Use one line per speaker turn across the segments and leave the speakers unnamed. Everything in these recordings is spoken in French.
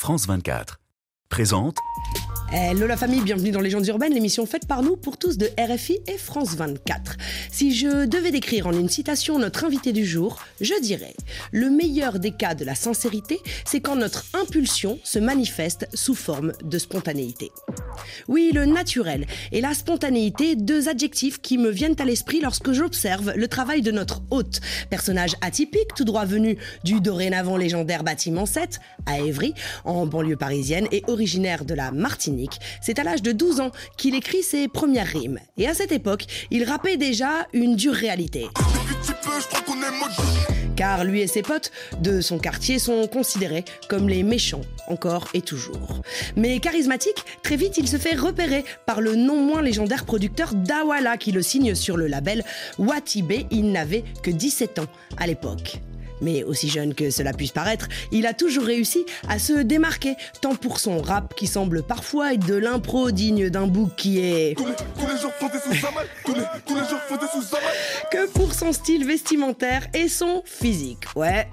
France 24. Présente
Hello la famille, bienvenue dans Légendes urbaines, l'émission faite par nous pour tous de RFI et France 24. Si je devais décrire en une citation notre invité du jour, je dirais Le meilleur des cas de la sincérité, c'est quand notre impulsion se manifeste sous forme de spontanéité. Oui, le naturel et la spontanéité, deux adjectifs qui me viennent à l'esprit lorsque j'observe le travail de notre hôte, personnage atypique tout droit venu du dorénavant légendaire bâtiment 7 à Évry, en banlieue parisienne et originaire de la Martinique. C'est à l'âge de 12 ans qu'il écrit ses premières rimes. Et à cette époque, il rappait déjà une dure réalité. Car lui et ses potes de son quartier sont considérés comme les méchants, encore et toujours. Mais charismatique, très vite il se fait repérer par le non moins légendaire producteur Dawala qui le signe sur le label Watibé. Il n'avait que 17 ans à l'époque. Mais aussi jeune que cela puisse paraître, il a toujours réussi à se démarquer, tant pour son rap qui semble parfois être de l'impro digne d'un bouc qui est... que pour son style vestimentaire et son physique. Ouais.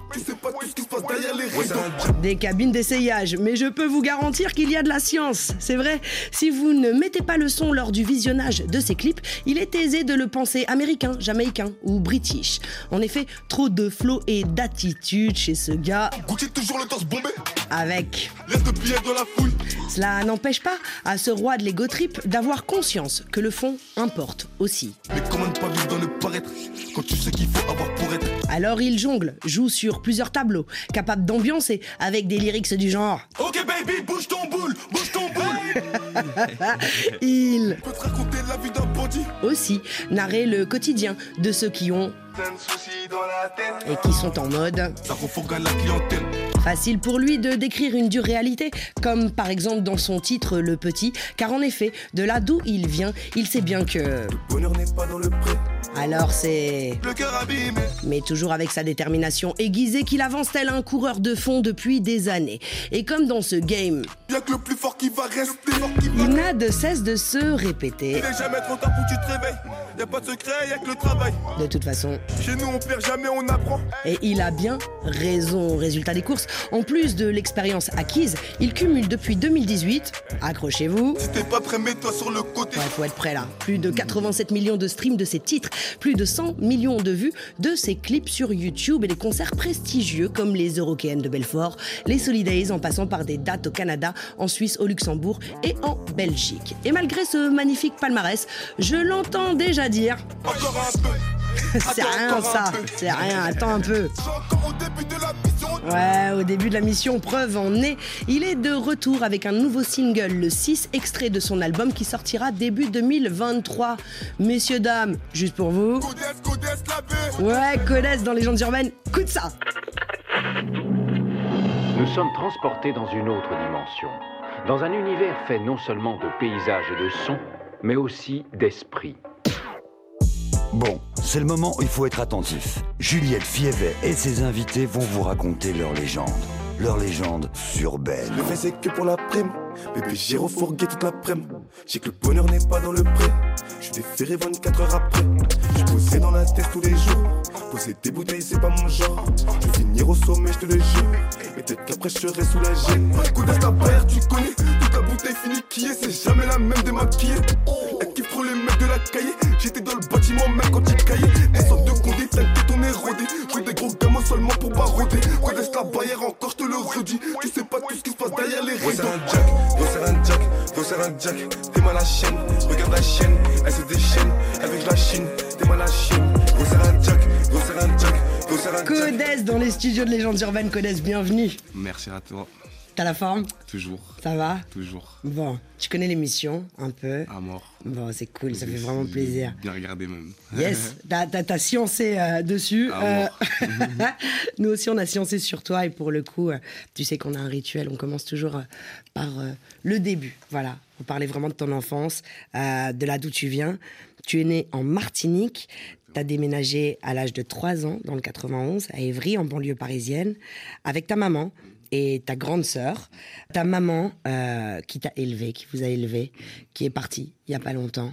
Des cabines d'essayage, mais je peux vous garantir qu'il y a de la science. C'est vrai, si vous ne mettez pas le son lors du visionnage de ces clips, il est aisé de le penser américain, jamaïcain ou british. En effet, trop de flow et d'attitude chez ce gars.
toujours le torse bombé.
Avec.
Laisse de dans la fouille.
Cela n'empêche pas à ce roi de l'ego trip d'avoir conscience que le fond importe aussi.
Mais comment ne pas vivre dans le paraître quand tu sais qu'il faut avoir pour être?
Alors il jongle, joue sur plusieurs tableaux, capable d'ambiancer avec des lyrics du genre.
Ok baby, bouge ton boule, bouge ton boule.
Il
Peut te raconter la vie d'un bandit.
aussi narrer le quotidien de ceux qui ont
de
et qui sont en mode.
Ça la clientèle.
Facile pour lui de décrire une dure réalité, comme par exemple dans son titre Le Petit, car en effet, de là d'où il vient, il sait bien que...
Bonheur n'est pas dans le pré.
Alors c'est...
Le cœur abîmé.
Mais toujours avec sa détermination aiguisée qu'il avance tel un coureur de fond depuis des années. Et comme dans ce game,
Y'a que le plus fort qui va rester. Fort qui va
il n'a de cesse de se répéter.
Il est jamais trop tard pour que tu te réveilles. Y'a pas de secret, y'a que le travail.
De toute façon,
Chez nous, on perd jamais, on apprend.
Et il a bien raison. Résultat des courses, en plus de l'expérience acquise, il cumule depuis 2018, accrochez-vous,
Si t'es pas prêt, mets-toi sur le côté.
Ouais, faut être prêt là. Plus de 87 millions de streams de ses titres, plus de 100 millions de vues de ses clips sur YouTube et des concerts prestigieux comme les Eurokéennes de Belfort, les Solidays en passant par des dates au Canada, en Suisse, au Luxembourg et en Belgique. Et malgré ce magnifique palmarès, je l'entends déjà dire
Encore un peu.
c'est rien ça, c'est rien, attends un peu.
Je suis encore au début de la mission.
Ouais, au début de la mission, preuve en est. Il est de retour avec un nouveau single, le 6, extrait de son album qui sortira début 2023. Messieurs, dames, juste pour vous.
Codès, codès.
Ouais, connaissent dans les gens urbaines, écoute ça
Nous sommes transportés dans une autre dimension, dans un univers fait non seulement de paysages et de sons, mais aussi d'esprit.
Bon, c'est le moment où il faut être attentif. Juliette Fievet et ses invités vont vous raconter leur légende. Leur légende urbaine.
Le fait c'est que pour la prime. Bébé, j'ai refourgué toute l'après-midi. J'ai que le bonheur n'est pas dans le pré. Je déféré 24 heures après. Je poserai dans la tête tous les jours. Poser des bouteilles, c'est pas mon genre. Je finir au sommet, je te le jure. Et peut-être qu'après, je serai soulagé. Coup ta barrière, tu connais. Toute la bouteille finie qui est, c'est jamais la même démaquillée. Elle kiffe trop les mecs de la cahier. J'étais dans le bâtiment, même quand il caillait. Descends de condé, t'inquiète, on est rodé. Jouer des gros gamins seulement pour baroder. Connaisse la barrière, encore, je te le redis. Tu sais pas tout ce qui se passe derrière les rideaux. un jack, resserre un jack, resserre un jack. T'es mal la chienne, regarde la chienne. Elle se déchaîne, avec la chine. T'es mal la chienne, resserre un jack, resserre un jack, resserre un jack.
Codès dans les studios de Légendes Urbaines, Codès, bienvenue.
Merci à toi.
T'as la forme
Toujours,
Ça va
toujours.
Bon, tu connais l'émission, un peu.
À mort.
Bon, c'est cool, ça fait vraiment plaisir.
Bien regardé même.
Yes, t'as, t'as, t'as sciencé euh, dessus. Euh, nous aussi, on a sciencé sur toi et pour le coup, euh, tu sais qu'on a un rituel. On commence toujours euh, par le début. Voilà, on parlait vraiment de ton enfance, de là d'où tu viens. Tu es né en Martinique. Tu as déménagé à l'âge de 3 ans dans le 91 à Évry, en banlieue parisienne, avec ta maman et ta grande sœur. Ta maman euh, qui t'a élevé, qui vous a élevé, qui est partie il y a pas longtemps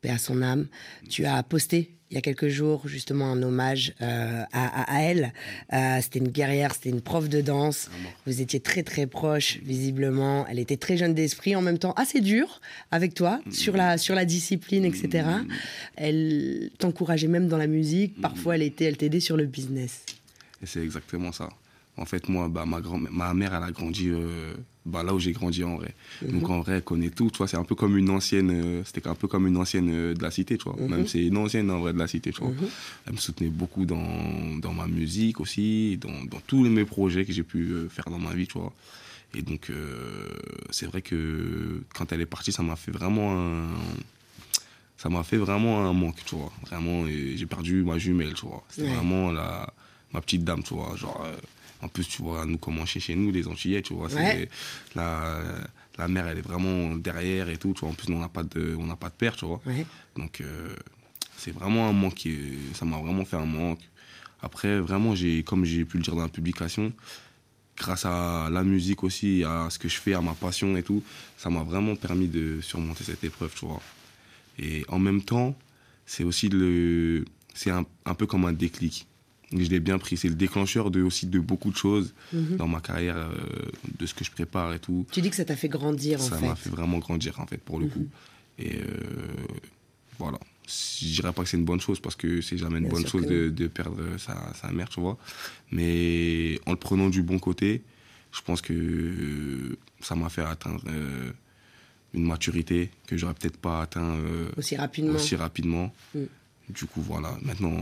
paix à son âme. Tu as posté il y a quelques jours justement un hommage euh, à, à, elle. Euh, c'était une guerrière, c'était une prof de danse. Vous étiez très très proche visiblement. Elle était très jeune d'esprit, en même temps assez dure avec toi sur la sur la discipline, etc. Elle t'encourageait même dans la musique. Parfois, elle était, elle t'aidait sur le business.
Et c'est exactement ça. En fait, moi, bah, ma, grand ma mère, elle a grandi euh, bah, là où j'ai grandi en vrai. Donc
Mhm.
en vrai, elle connaît tout. Tu vois, c'est un peu comme une ancienne. euh, C'était un peu comme une ancienne euh, de la cité, tu vois.
Mhm.
Même c'est une ancienne en vrai de la cité, tu vois. Elle me soutenait beaucoup dans, dans ma musique aussi, dans, dans tous mes projets que j'ai pu faire dans ma vie, tu vois. Et donc, c'est vrai que quand elle est partie, ça m'a fait vraiment un. Ça m'a fait vraiment un manque, tu vois. Vraiment, j'ai perdu ma jumelle, tu vois. C'était
Ouais.
vraiment la, ma petite dame, tu vois. Genre, euh, en plus, tu vois, nous, comment chez, nous, les Antillais, tu vois.
Ouais.
La, la mère, elle est vraiment derrière et tout, tu vois. En plus, nous, on n'a pas, de- on pas de père, tu vois.
Ouais.
Donc, euh, c'est vraiment un manque. Ça m'a vraiment fait un manque. Après, vraiment, j'ai, comme j'ai pu le dire dans la publication, grâce à la musique aussi, à ce que je fais, à ma passion et tout, ça m'a vraiment permis de surmonter cette épreuve, tu vois. Et en même temps, c'est aussi le, c'est un, un peu comme un déclic. Je l'ai bien pris. C'est le déclencheur de, aussi de beaucoup de choses
Mhm.
dans ma carrière, euh, de ce que je prépare et tout.
Tu dis que ça t'a fait grandir en
Ça
fait. Mhm.
m'a fait vraiment grandir, en fait, pour le coup. Et euh, voilà. Je dirais pas que c'est une bonne chose parce que c'est jamais une
Bien
bonne chose de, de perdre sa, sa mère, tu vois. Mais en le prenant du bon côté, je pense que ça m'a fait atteindre euh, une maturité que j'aurais peut-être pas atteint euh,
Aussi rapidement.
aussi rapidement.
Mm.
Du coup, voilà. Maintenant,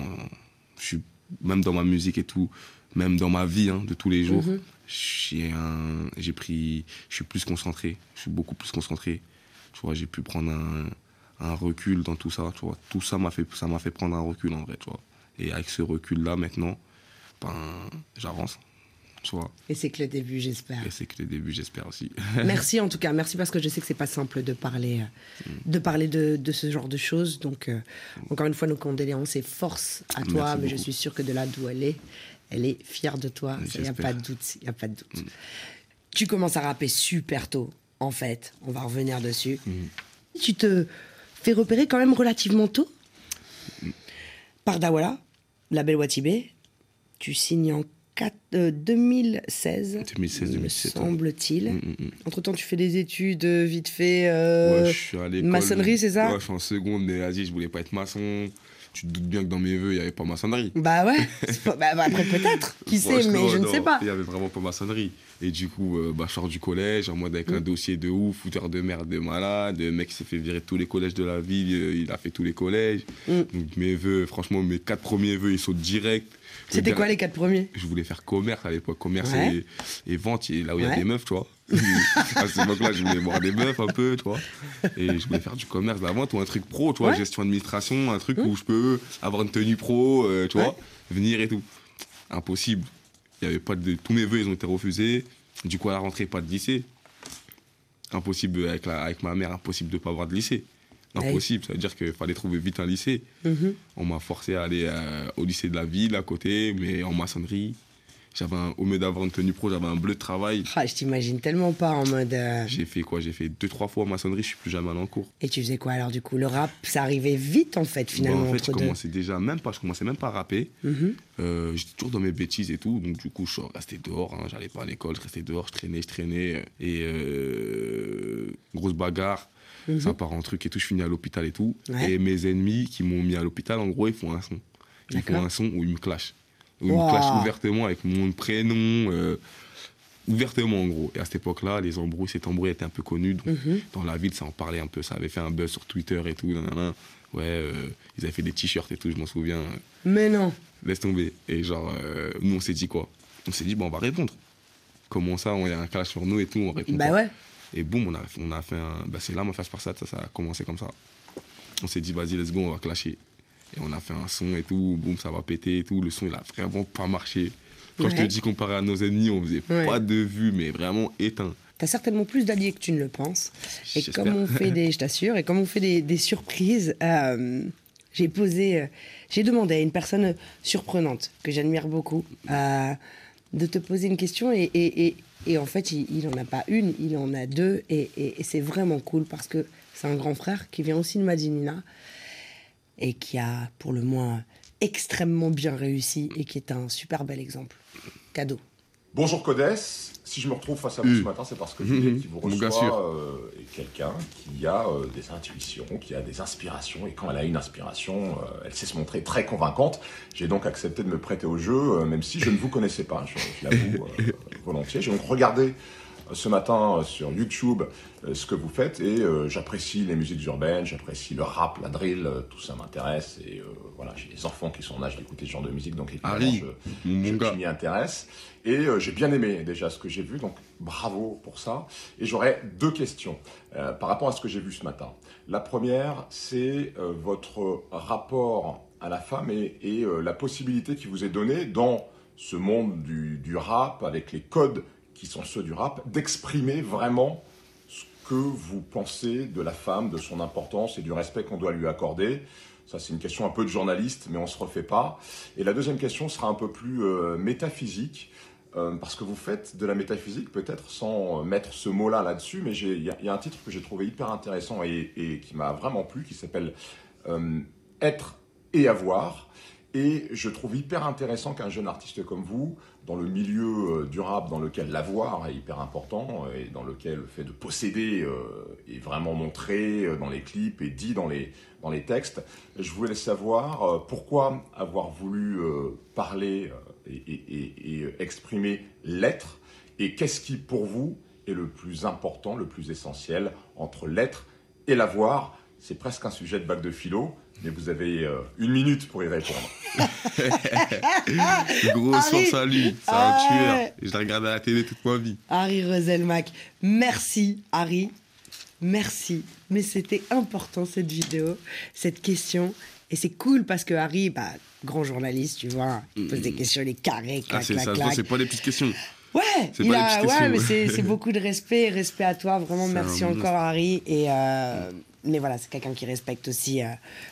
je suis même dans ma musique et tout, même dans ma vie hein, de tous les jours,
Mhm.
j'ai un, j'ai pris, je suis plus concentré. Je suis beaucoup plus concentré. Tu vois, j'ai pu prendre un, un recul dans tout ça. Tu vois, tout ça m'a fait, ça m'a fait prendre un recul en vrai. Tu vois. Et avec ce recul-là, maintenant, ben, j'avance.
Et c'est que le début, j'espère.
Et c'est que le début, j'espère aussi.
Merci en tout cas, merci parce que je sais que c'est pas simple de parler, euh, de parler de, de ce genre de choses. Donc, euh, encore une fois, nos condoléances et force à toi,
Merci
mais je suis sûre que de là d'où elle est, elle est fière de toi. Il n'y a pas de doute. Y a pas de doute. Tu commences à rapper super tôt, en fait. On va revenir dessus. Tu te fais repérer quand même relativement tôt? Par Dawala, label Watibé. Tu signes en euh, 2016,
2016,
me
2017, ouais.
semble-t-il.
Mm, mm, mm.
Entre-temps, tu fais des études euh, vite fait. euh,
Ouais, je suis à l'école.
maçonnerie, c'est ça
Ouais, je suis en seconde, mais vas-y, je voulais pas être maçon. Tu te doutes bien que dans mes vœux, il n'y avait pas maçonnerie.
Bah ouais. Pas- bah, bah, après, peut-être. Qui sait, mais je ne sais pas.
Il y avait vraiment pas maçonnerie. Et du coup, euh, bah, je sors du collège en mode avec un dossier de ouf, fouteur de merde, de malade. Le mec s'est fait virer tous les collèges de la ville, euh, il a fait tous les collèges.
Mm.
Donc mes vœux, franchement, mes quatre premiers vœux, ils sautent direct.
C'était quoi les quatre premiers?
Je voulais faire commerce à l'époque, commerce
Ouais.
et, et vente, et là où il y a des meufs, tu vois. à cette époque-là, je voulais voir des meufs un peu, tu vois. Et je voulais faire du commerce, de la vente ou un truc pro, tu vois,
Ouais. Mmh.
gestion administration, un truc où je peux avoir une tenue pro, euh, tu
Ouais.
vois, venir et tout. Impossible. Il y avait pas de... Tous mes vœux, ils ont été refusés. Du coup, à la rentrée, pas de lycée. Impossible avec, la... avec ma mère, impossible de pas avoir de lycée. Impossible, ça veut dire qu'il fallait trouver vite un lycée.
Mhm.
On m'a forcé à aller euh, au lycée de la ville à côté, mais en maçonnerie. J'avais un- au lieu d'avoir une tenue pro, j'avais un bleu de travail.
Ah, Je t'imagine tellement pas en mode. euh,
J'ai fait quoi? J'ai fait deux, trois fois en maçonnerie, je suis plus jamais allé en cours.
Et tu faisais quoi alors du coup? Le rap, ça arrivait vite en fait finalement
Bah, en fait, je
deux.
commençais déjà, même pas, je commençais même pas à rapper.
Mhm.
Euh, J'étais toujours dans mes bêtises et tout, donc du coup, je resté dehors. hein, J'allais pas à l'école, je restais dehors, je traînais, je traînais. Et euh, grosse bagarre, ça part en truc et tout, je finis à l'hôpital et tout.
Ouais.
Et mes ennemis qui m'ont mis à l'hôpital, en gros, ils font un son. Ils font un son où ils me clashent. Où ils
Wow.
me clashent ouvertement avec mon prénom. euh, ouvertement en gros. Et à cette époque-là, les embrouilles, cet embrouille était un peu connu. Donc,
Mhm.
Dans la ville, ça en parlait un peu. Ça avait fait un buzz sur Twitter et tout. nanana. Ouais, euh, ils avaient fait des t-shirts et tout, je m'en souviens.
Mais non.
Laisse tomber. Et genre, euh, nous, on s'est dit quoi? On s'est dit, bon, on va répondre. Comment ça, on y a un clash sur nous et tout, on répond
Bah
pas.
ouais.
Et boum, on a, on a fait un. Bah, c'est là, ma face par ça, ça, ça a commencé comme ça. On s'est dit, vas-y, let's go, on va clasher. Et on a fait un son et tout, boum, ça va péter et tout. Le son, il a vraiment pas marché. Quand je te dis comparé à nos ennemis, on faisait
Ouais.
pas de vue, mais vraiment éteint.
T'as certainement plus d'alliés que tu ne le penses. Et comme on fait des, je t'assure, et comme on fait des, des surprises, euh, j'ai posé, euh, j'ai demandé à une personne surprenante que j'admire beaucoup euh, de te poser une question et, et, et, et en fait il, il en a pas une, il en a deux et, et- et c'est vraiment cool parce que c'est un grand frère qui vient aussi de Madinina. Et qui a pour le moins extrêmement bien réussi et qui est un super bel exemple. Cadeau.
Bonjour Codès, si je me retrouve face à vous
Mm.
ce matin, c'est parce que Juliette qui vous
Mon gars sûr.
reçoit euh, quelqu'un qui a euh, des intuitions, qui a des inspirations, et quand elle a une inspiration, euh, elle sait se montrer très convaincante. J'ai donc accepté de me prêter au jeu, euh, même si je ne vous connaissais pas, je, je l'avoue euh, volontiers. J'ai donc regardé euh, ce matin euh, sur YouTube euh, ce que vous faites et euh, j'apprécie les musiques urbaines, j'apprécie le rap, la drill, tout ça m'intéresse et voilà, j'ai des enfants qui sont en âge d'écouter ce genre de musique donc évidemment je, m'y intéresse. Et j'ai bien aimé déjà ce que j'ai vu, donc bravo pour ça. Et j'aurais deux questions par rapport à ce que j'ai vu ce matin. La première, c'est votre rapport à la femme et, et, la possibilité qui vous est donnée dans ce monde du, du rap, avec les codes qui sont ceux du rap, d'exprimer vraiment ce que vous pensez de la femme, de son importance et du respect qu'on doit lui accorder. Ça, c'est une question un peu de journaliste, mais on se refait pas. Et la deuxième question sera un peu plus euh, métaphysique, euh, parce que vous faites de la métaphysique, peut-être sans mettre ce mot-là là-dessus, mais il y, a- un titre que j'ai trouvé hyper intéressant et, qui m'a vraiment plu, qui s'appelle euh, Être et avoir. Et je trouve hyper intéressant qu'un jeune artiste comme vous, dans le milieu euh, du rap, dans lequel l'avoir est hyper important, euh, et dans lequel le fait de posséder euh, est vraiment montré dans les clips et dit dans les, dans textes, je voulais savoir pourquoi avoir voulu parler et exprimer l'être, et qu'est-ce qui pour vous est le plus important, le plus essentiel entre l'être et l'avoir? C'est presque un sujet de bac de philo, mais vous avez euh, une minute pour y répondre.
Gros
Harry.
sens à lui, c'est un tueur. Je l'ai regardé à la télé toute ma vie.
Harry Roselmack. Merci, Harry. Merci. Mais c'était important, cette vidéo, cette question. Et c'est cool parce que Harry, bah, grand journaliste, tu vois, il pose des questions, il est carré,
Ah,
clac,
c'est ça,
clac, clac.
c'est pas des petites questions.
Ouais,
C'est
il
pas des
a,
petites
ouais,
questions.
mais c'est beaucoup de respect, respect à toi, vraiment merci
un
encore. Harry. Et euh, mais voilà, c'est quelqu'un qui respecte aussi euh,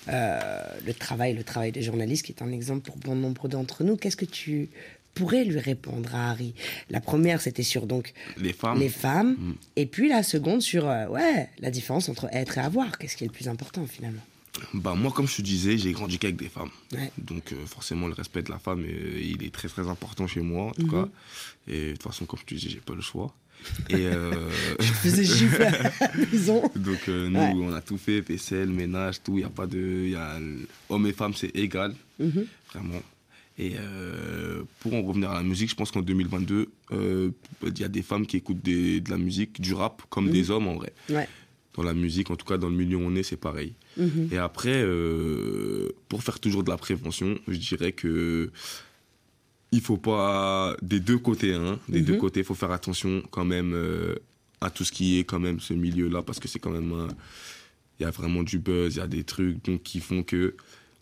euh, le travail, le travail des journalistes, qui est un exemple pour bon nombre d'entre nous. Qu'est-ce que tu pourrais lui répondre à Harry? La première, c'était sur donc
Les femmes.
les femmes,
Mm.
et puis la seconde sur euh, ouais la différence entre être et avoir. Qu'est-ce qui est le plus important finalement?
Bah, moi, comme je te disais, j'ai grandi qu'avec des femmes.
Ouais.
Donc, euh, forcément, le respect de la femme, euh, il est très, très important chez moi, en tout
Mhm.
cas. Et de toute façon, comme je te disais, j'ai pas le choix. Et euh,
Je faisais gifler à la maison.
donc, euh, nous,
Ouais.
on a tout fait, vaisselle, ménage, tout. Il n'y a pas de. y a, hommes et femmes, c'est égal,
Mhm.
vraiment. Et euh, pour en revenir à la musique, je pense qu'en 2022, euh, il y a des femmes qui écoutent des- de la musique, du rap, comme
Mhm.
des hommes en vrai.
Ouais.
Dans la musique, en tout cas dans le milieu où on est, c'est pareil.
Mhm.
Et après, euh, pour faire toujours de la prévention, je dirais que il faut pas des deux côtés, hein, des
Mhm.
deux côtés, il faut faire attention quand même euh, à tout ce qui est quand même ce milieu-là parce que c'est quand même il y a vraiment du buzz, il y a des trucs donc qui font que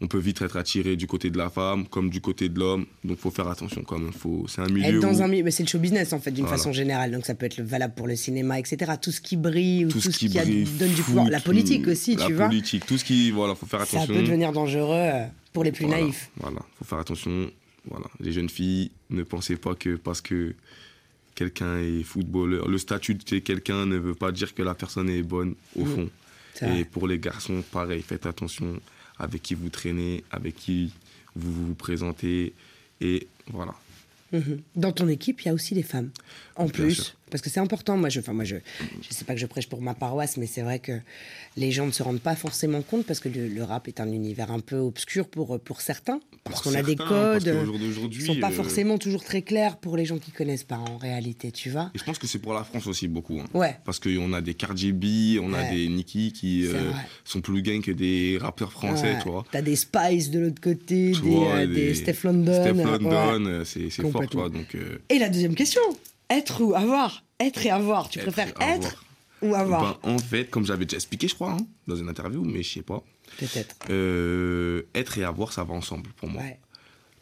on peut vite être attiré du côté de la femme comme du côté de l'homme, donc faut faire attention quand même. Faut, c'est un milieu
Être dans
où
un milieu, mais c'est le show business en fait d'une
Voilà.
façon générale, donc ça peut être le- valable pour le cinéma, etc. Tout ce qui brille ou tout,
tout ce qui, brille,
donne du pouvoir, la politique aussi,
la
tu vois.
politique, tout ce qui, voilà, faut faire
Ça
attention.
peut devenir dangereux euh, pour les plus
Voilà,
naïfs.
Voilà, faut faire attention. Voilà, les jeunes filles, ne pensez pas que parce que quelqu'un est footballeur, le statut de quelqu'un ne veut pas dire que la personne est bonne au fond. Et pour les garçons, pareil, faites attention avec qui vous traînez, avec qui vous vous présentez. Et voilà.
Mhm. Dans ton équipe, il y a aussi des femmes. En
Bien
plus,
sûr.
Parce que c'est important. Moi, je, enfin, moi, je, je sais pas que je prêche pour ma paroisse, mais c'est vrai que les gens ne se rendent pas forcément compte parce que le, le rap est un univers un peu obscur pour pour certains, parce qu'on a des
parce
codes qui
d'aujourd'hui,
sont pas
euh,
forcément toujours très clairs pour les gens qui connaissent pas en réalité, tu vois.
Et je pense que c'est pour la France aussi beaucoup. hein.
Ouais.
Parce qu'on a des Cardi B, on a des Nicki qui euh, sont plus gains que des rappeurs français,
Ouais.
tu vois.
T'as des Spice de l'autre côté, des,
vois,
euh,
des-
des Steph London.
Steph. London, c'est fort, vois. Donc,
Et la deuxième question, être ou avoir Être et avoir. Tu
Être
préfères
avoir.
être ou avoir
Ben, en fait, comme j'avais déjà expliqué, je crois, hein, dans une interview, mais je sais pas.
Peut-être.
euh, être et avoir, ça va ensemble pour moi.
Ouais.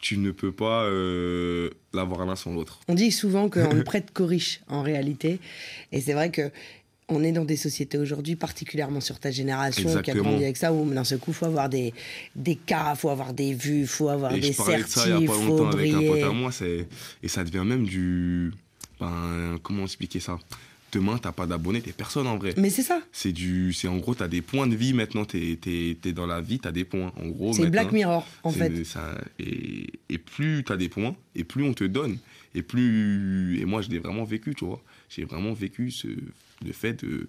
Tu ne peux pas euh, l'avoir l'un sans l'autre.
On dit souvent qu'on ne prête qu'aux riches, en réalité. Et c'est vrai que on est dans des sociétés aujourd'hui, particulièrement sur ta génération, qui a grandi avec ça, où d'un seul coup, il faut avoir des, des cas, il faut avoir des vues, il faut avoir
Et
des
de ça il
certifs,
y
il
a pas
faut
longtemps avec un pote
briller.
à moi, c'est- et ça devient même du. Ben, comment expliquer ça? Demain, t'as pas d'abonnés, t'es personne en vrai.
Mais c'est ça.
C'est du, c'est en gros, t'as des points de vie maintenant. T'es, t'es dans la vie, t'as des points. En gros,
C'est Black Mirror, en fait.
ça- et, et plus t'as des points, et plus on te donne, et plus. Et moi, je l'ai vraiment vécu, tu vois. J'ai vraiment vécu ce, le fait de.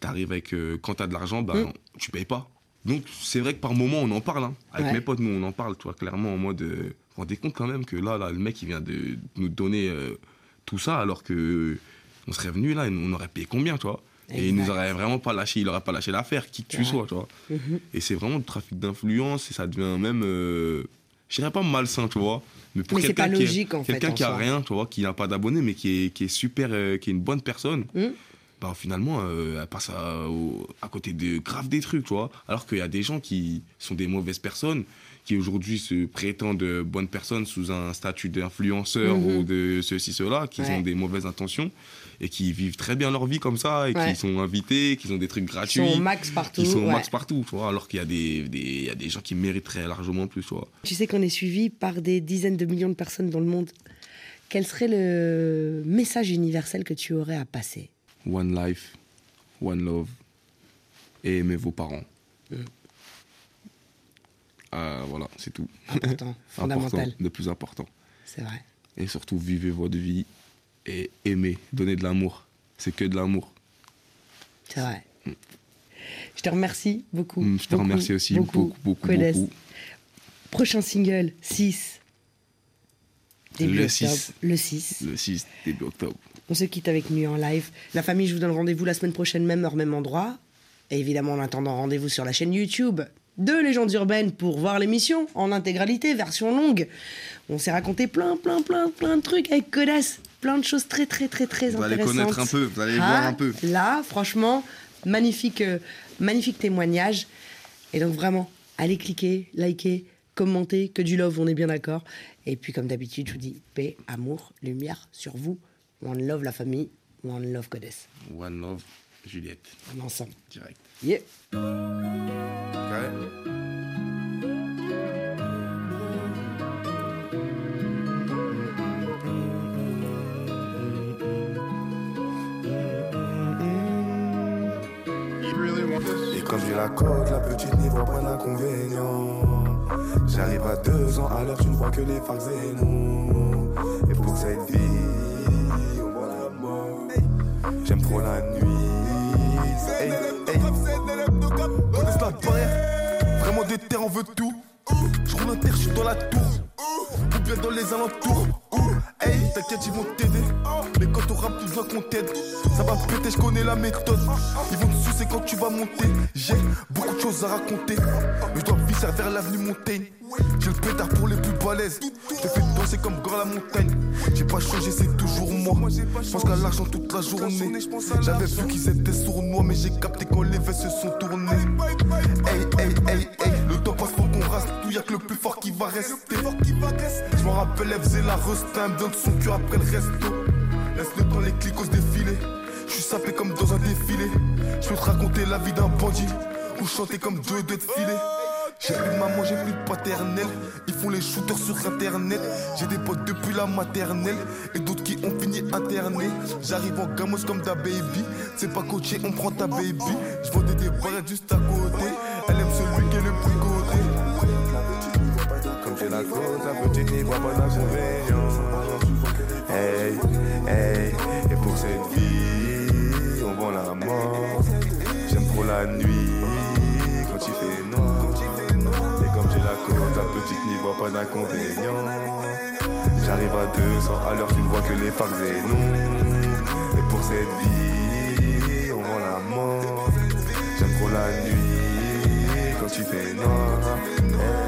T'arrives avec. euh, quand t'as de l'argent, ben,
Mm.
tu payes pas. Donc, c'est vrai que par moment, on en parle. hein. Avec
Ouais.
mes potes, nous, on en parle, tu vois, clairement, en mode. euh, vous rendez compte quand même que là, là le mec, il vient de nous donner euh, tout ça, alors que. On serait venu là, et on aurait payé combien, tu vois Et il nous aurait vraiment pas lâché, il aurait pas lâché l'affaire, qui que tu sois, tu vois.
Mhm.
Et c'est vraiment du trafic d'influence et ça devient même, euh, je dirais pas malsain, tu vois. Mais pour quelqu'un qui est-
logique, en fait,
Quelqu'un
en
qui a
soi.
rien, tu vois, qui n'a pas d'abonnés, mais qui est, qui est super, euh, qui est une bonne personne,
Mhm.
bah finalement, euh, elle passe à, au- à côté de grave des trucs, tu vois. Alors qu'il y a des gens qui sont des mauvaises personnes, qui aujourd'hui se prétendent bonnes personnes sous un statut d'influenceur
Mhm.
ou de ceci, cela, qui
Ouais.
ont des mauvaises intentions et qui vivent très bien leur vie comme ça et
Ouais.
qui sont invités, qui ont des trucs
Ils
gratuits
sont au max partout.
qui sont au
ouais.
max partout, tu vois, alors qu'il y a des, des- il y a des gens qui mériteraient largement plus, tu vois.
Tu sais qu'on est suivi par des dizaines de millions de personnes dans le monde. Quel serait le message universel que tu aurais à passer?
One life, one love, et aimez vos parents.
Mm.
Euh, voilà, c'est tout.
Important, fondamental.
Important, le plus important.
C'est vrai.
Et surtout, vivez votre vie et aimez, donnez de l'amour. C'est que de l'amour.
C'est vrai. Je te remercie beaucoup.
Mm, Je te
beaucoup,
remercie aussi beaucoup, beaucoup.
Prochain single, 6. Début
Le
octobre.
6.
Le 6.
Le 6 début octobre.
On se quitte avec Nuit en live. La famille, je vous donne rendez-vous la semaine prochaine, même heure, même endroit. Et évidemment, en attendant, rendez-vous sur la chaîne YouTube de Légendes Urbaines pour voir l'émission en intégralité, version longue. On s'est raconté plein, plein, plein, plein de trucs avec Codas. Plein de choses très, très, très, très
Vous allez
intéressantes.
connaître un peu, vous allez
Ah,
voir un peu.
Là, franchement, magnifique, euh, magnifique témoignage. Et donc, vraiment, allez cliquer, liker, commenter, que du love, on est bien d'accord. Et puis, comme d'habitude, je vous dis paix, amour, lumière sur vous. One love la famille, one love Codes.
One love, Juliette,
On est ensemble.
direct.
Yeah.
Comme j'ai la cote, la petite n'y voit pas d'inconvénient. J'arrive à deux ans l'heure, tu ne vois que les phares zénons. Et pour cette vie, on voit la mort. J'aime trop la nuit. Hey, la barrière, vraiment des terres, on veut tout. Je roule un terre, je suis dans la tour. Ou bien dans les alentours. T'inquiète, ils vont t'aider. Mais quand t'auras besoin qu'on t'aide, ça va péter, je connais la méthode. Ils vont te sucer quand tu vas monter. J'ai beaucoup de choses à raconter. Mais je dois visser vers l'avenue Montaigne. J'ai le pétard pour les plus balèzes. Je te fais danser comme grand la montagne. J'ai pas changé, c'est toujours moi. Je pense qu'à l'argent toute la journée. J'avais vu qu'ils étaient sournois, mais j'ai capté quand les vestes se sont tournées. Hey, hey, hey, hey, le temps passe pour qu'on reste tout, y'a que le plus fort qui va rester. Je m'en rappelle, elle faisait la reste, un bien de son après le resto. Laisse le temps, les clicos défiler. Je suis sapé comme dans un défilé. Je peux te raconter la vie d'un bandit, ou chanter comme deux deux de. J'ai plus de maman, j'ai plus de paternelle. Ils font les shooters sur internet. J'ai des potes depuis la maternelle et d'autres qui ont fini internés. J'arrive en gamos comme ta baby. C'est pas coaché, on prend ta baby. Je vendais des barrettes juste à côté. Elle aime celui qui est le plus côté. Comme j'ai la côte, la petite n'y voit pas d'inconvénient. Hey, hey, et pour cette vie, on vend la mort. J'aime trop la nuit, quand il fait noir. Et comme j'ai la côte, la petite n'y voit pas d'inconvénient. J'arrive à 200 à l'heure, tu ne vois que les phares et non. Et pour cette vie, on vend la mort. J'aime trop la nuit, quand il fait noir. Eh,